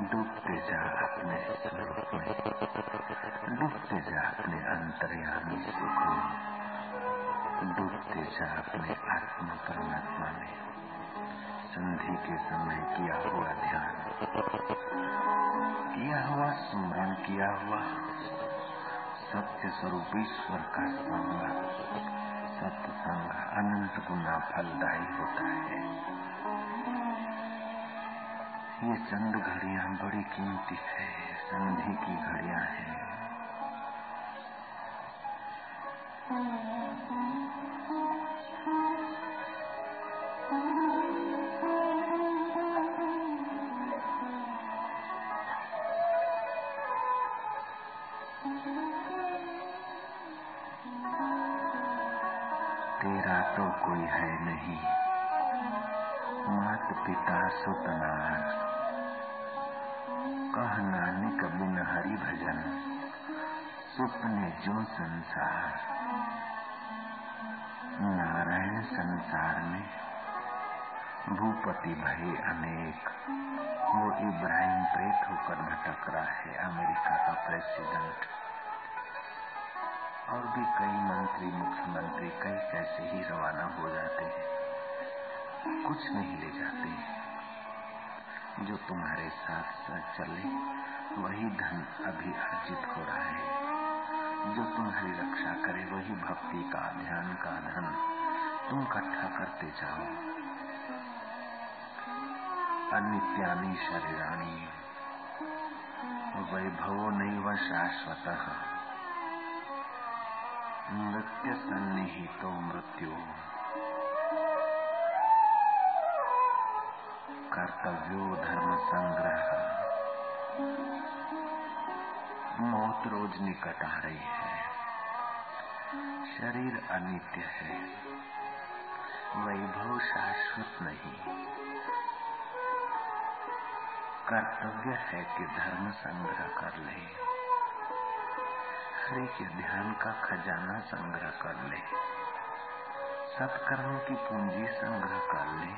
डूबते जा अपने स्वरूप में डूबते जा अपने अंतर्यामी सुख में डूबते जा अपने आत्मा परमात्मा में। संधि के समय किया हुआ ध्यान, किया हुआ स्मरण, किया हुआ सत्य स्वरूप ईश्वर का संग सत्संग अनंत गुना फलदायी होता है। ये चंद घड़िया बड़ी कीमती है संधि की घड़िया हैं। भय अनेक। वो इब्राहिम प्रेत होकर भटक रहा है, अमेरिका का प्रेसिडेंट। और भी कई मंत्री, मुख्यमंत्री कई कैसे ही रवाना हो जाते हैं। कुछ नहीं ले जाते जो तुम्हारे साथ साथ चले, वही धन अभी अर्जित हो रहा है। जो तुम्हारी रक्षा करे, वही भक्ति का, ध्यान का धन तुम इकट्ठा करते जाओ। अनित्यानी शरीराणी। वैभवो नैव शाश्वत। नृत्य सन्निहितो मृत्यु। कर्तव्यो धर्म संग्रह मौत रोज निकट आ रही है। शरीर अनित्य है। वैभव शाश्वत नहीं। कर्तव्य है कि धर्म संग्रह कर ले। हरि के ध्यान का खजाना संग्रह कर ले। सत्कर्म की पूंजी संग्रह कर ले।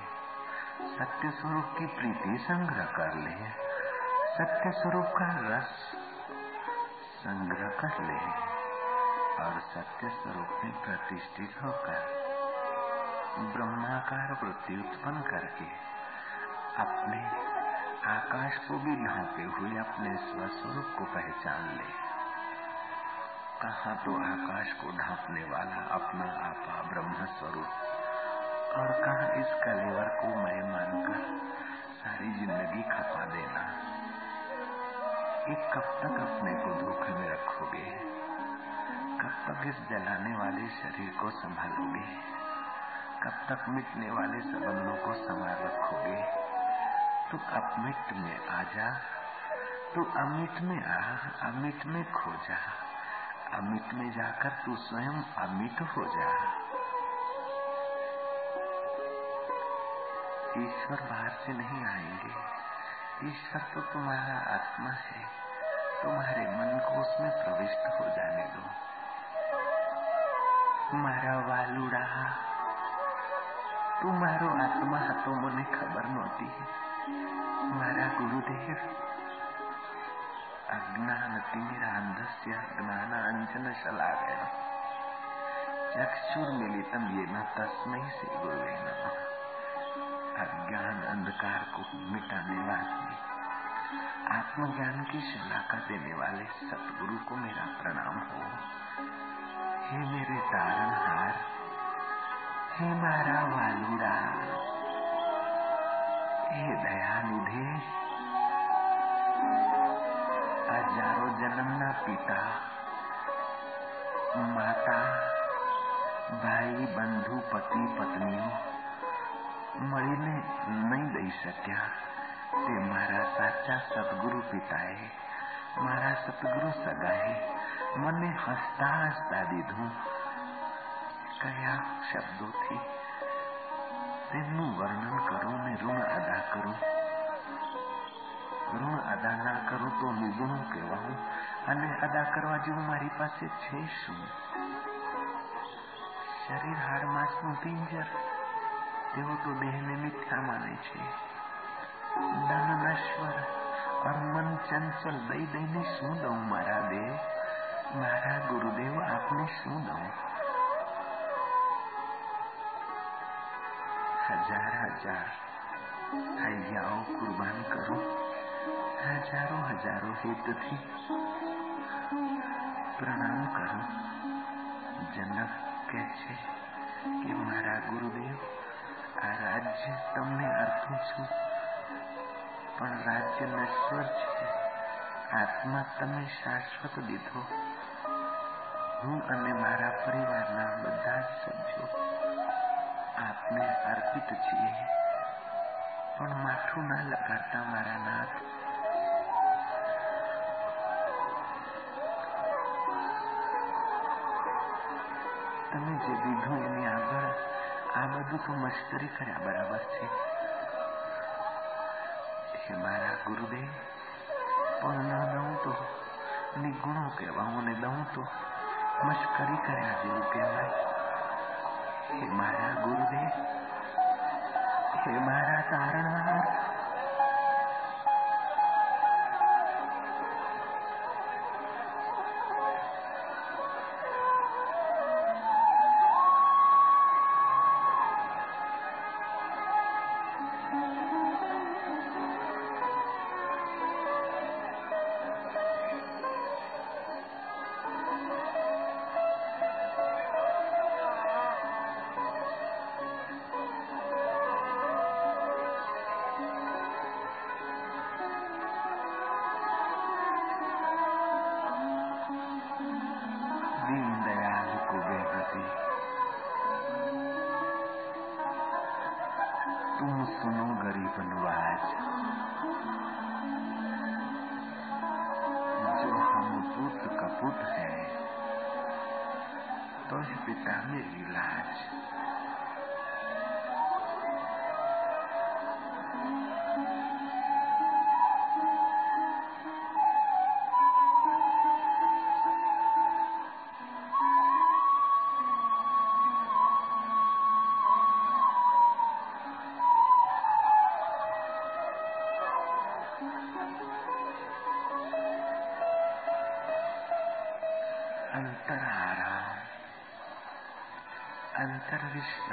सत्य स्वरूप की प्रीति संग्रह कर ले। सत्य स्वरूप का रस संग्रह कर ले और सत्य स्वरूप में प्रतिष्ठित होकर, ब्रह्माकार वृत्ति उत्पन्न करके अपने आकाश को भी ढांपे हुए अपने स्वस्वरूप को पहचान ले। कहा तो आकाश को ढांपने वाला अपना आपा ब्रह्म स्वरूप और कहा इस कलेवर को मैं मानकर सारी ज़िंदगी खपा देना? एक कब तक अपने को धोखे में रखोगे? कब तक इस जलाने वाले शरीर को संभालोगे? कब तक मिटने वाले संबंधों को संभाल रखोगे? तू अमिट में आ जा तू अमिट में आ अमिट में खो जा अमिट में जाकर तू स्वयं अमिट हो जा ईश्वर बाहर से नहीं आएंगे ईश्वर तो तुम्हारा आत्मा है तुम्हारे मन को उसमें प्रविष्ट हो जाने दो મારા વાલુડા તું મારો આત્મા હતો મને ખબર નહોતી मेरा गुरुदेव। अज्ञान तिमिरांधस्य ज्ञान अंजन शलावेण चक्षुर मिलितम ये न तस्मय से गुरुवे न अज्ञान अंधकार को मिटाने वाले आत्मज्ञान की शलाका देने वाले सतगुरु को मेरा प्रणाम हो। हे मेरे तारण हार हे मारा वालू हे दयानिधे હજારો જન્મના પિતા માતા ભાઈ બંધુ પતિ પત્નીઓ મળીને નહીં દઈ શક્યા તે મારા સાચા સદગુરુ પિતાએ મારા સતગુરુ સગાએ મને હસતા હસતા દીધું કયા શબ્દોથી તેમનું વર્ણન કરો ને ઋણ અદા કરો? ઋણ અદા ના કરો તો નિગુણ કહેવાનું? અને અદા કરવા જેવું મારી પાસે છે શું? શરીર હાડ માંસનું પિંજર? તેઓ તો દેહને મિથ્યા માને છે. ધન અર્મન ચંચલ દઈ દઈને શું દઉં મારા દેહ મારા ગુરુદેવ આપને શું દઉં? હજાર હજાર હૈયાઓ કુરબાન કરો હજારો હજારો હિતથી પ્રણામ કરો જનક કહે છે કે મારા ગુરુદેવ આ રાજ્ય તમને અર્પું છું પણ રાજ્ય નશ્વર છે આત્મા તમે શાશ્વત દીધો હું અને મારા પરિવારના બધા જ સભ્યો આપને અર્પિત છીએ. પણ માથું ના લગાડતા મારા નાથ. તમે જે દીધું એની આગળ, આ બધું તો મશ્કરી કર્યા બરાબર છે. હે મારા ગુરુદેવ, પણ ન દઉં તો નિગુણો હું ને દઉં તો મશ્કરી કર્યા જેવું કહેવાય. हे मारा गुरुदेव हे मारा तारणहार नवाज़ जो हम पुत्र कपुत है तो पिता मेरी लाज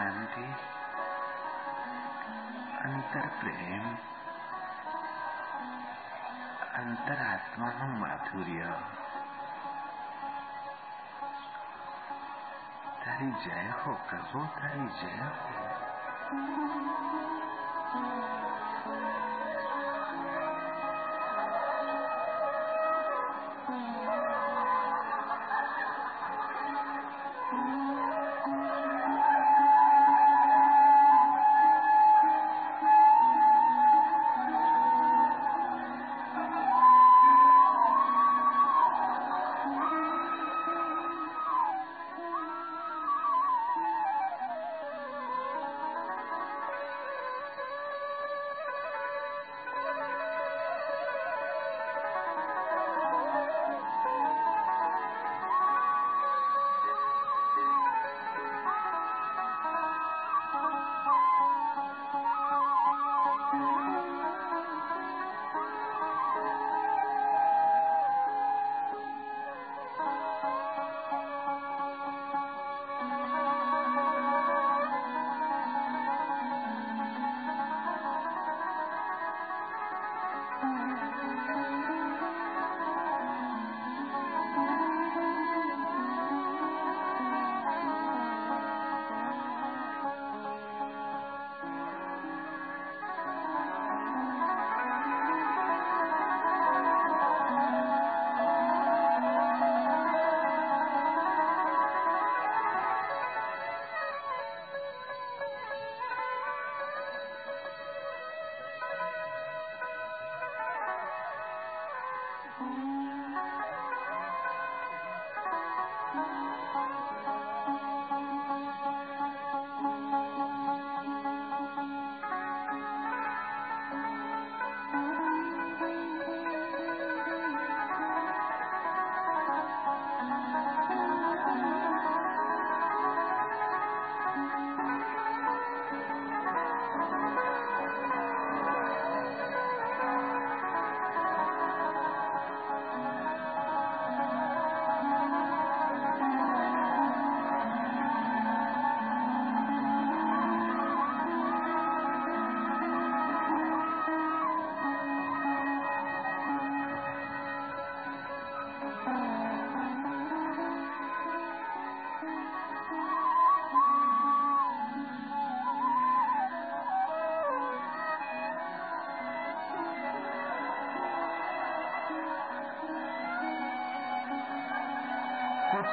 विश्रांति અંતર પ્રેમ અંતરાત્માનું માધુર્ય તારી જય હો પ્રભુ તારી જય હો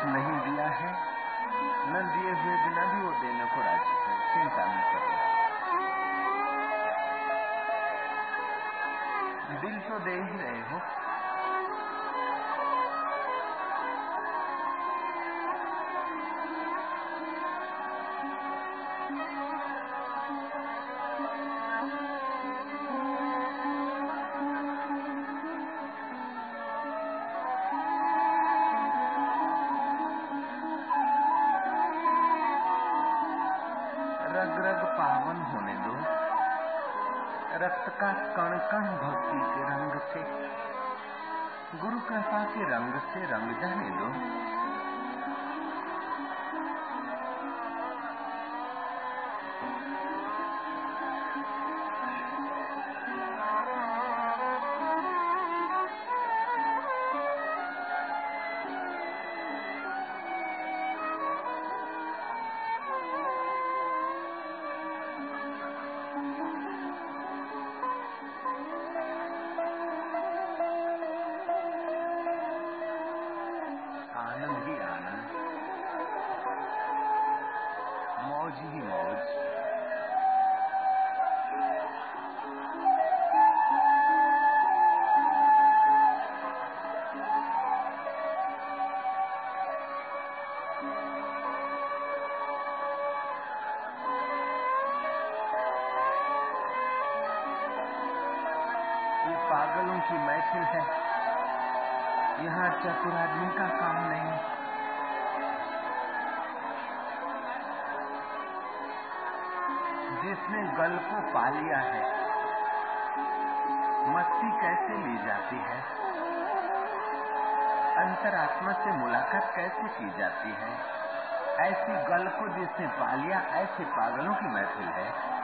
नहीं दिया है। न दिए हुए बिना भी वो देने को राज़ी है। चिंता न करें दिल तो दे ही रहे हो। रक्त का कण कण भक्ति के रंग से। गुरु कृपा के रंग से रंग जाने दो। पागलों की महफिल है। यहाँ चतुर आदमी का काम नहीं जिसने गल को पा लिया है, मस्ती कैसे ली जाती है? अंतरात्मा से मुलाकात कैसे की जाती है? ऐसी गल को जिसने पा लिया, ऐसे पागलों की महफिल है।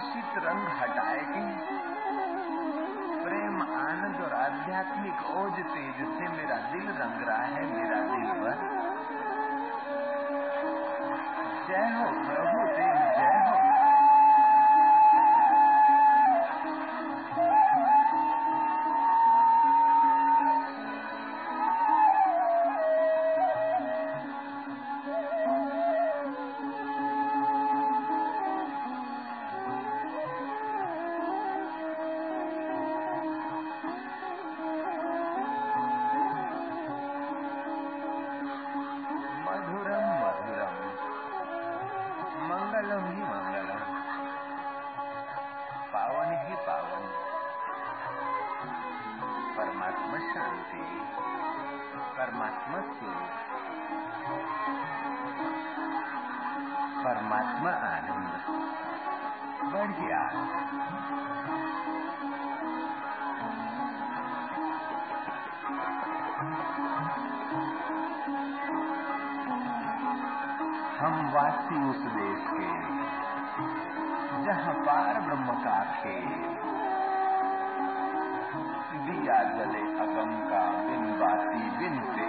कलुषित रंग हटाएगी। प्रेम, आनंद और आध्यात्मिक ओज तेज से मेरा दिल रंग रहा है, मेरा दिल पर जय हो प्रभु देव हम वासी उस देश के, जहाँ पार ब्रह्म का खेल। दिया जले अगम का बिन बाती बिन से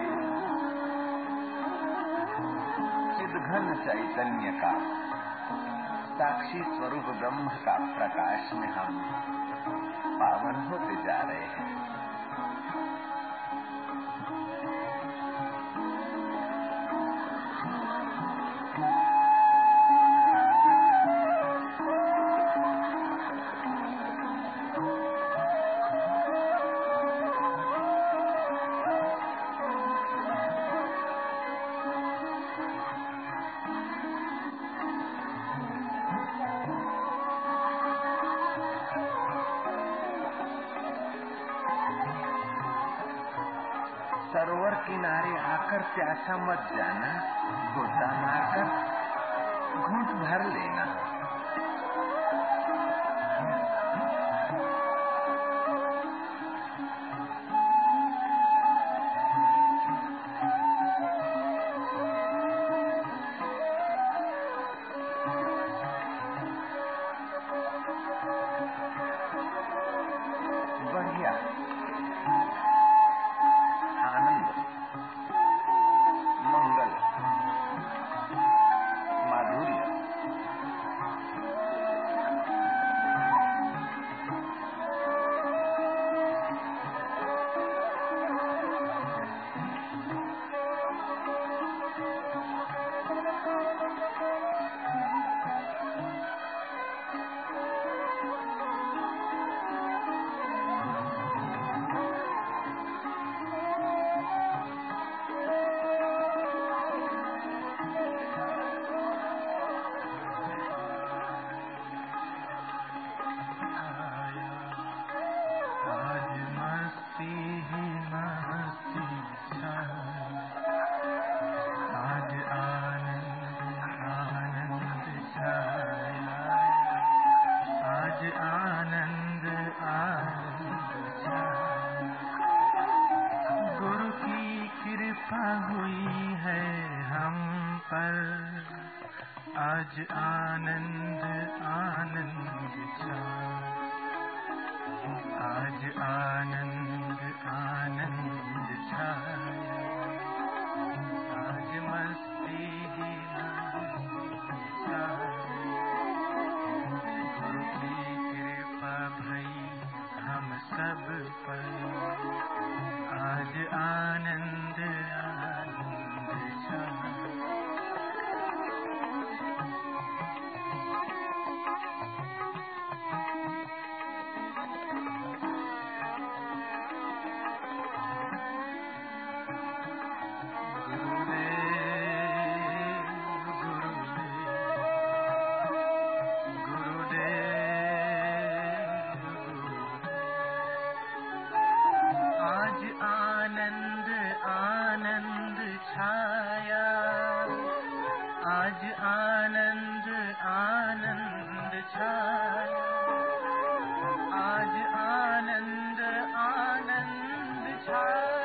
चिदघन चैतन्य का, साक्षी स्वरूप ब्रह्म का प्रकाश में हम पावन होते जा रहे हैं। प्यासा मत जाना गोता मारकर घूट भर लेना। बरसा हुई है हम पर। आज आनंद आनंद छा। आज आनंद आनंद छा। 好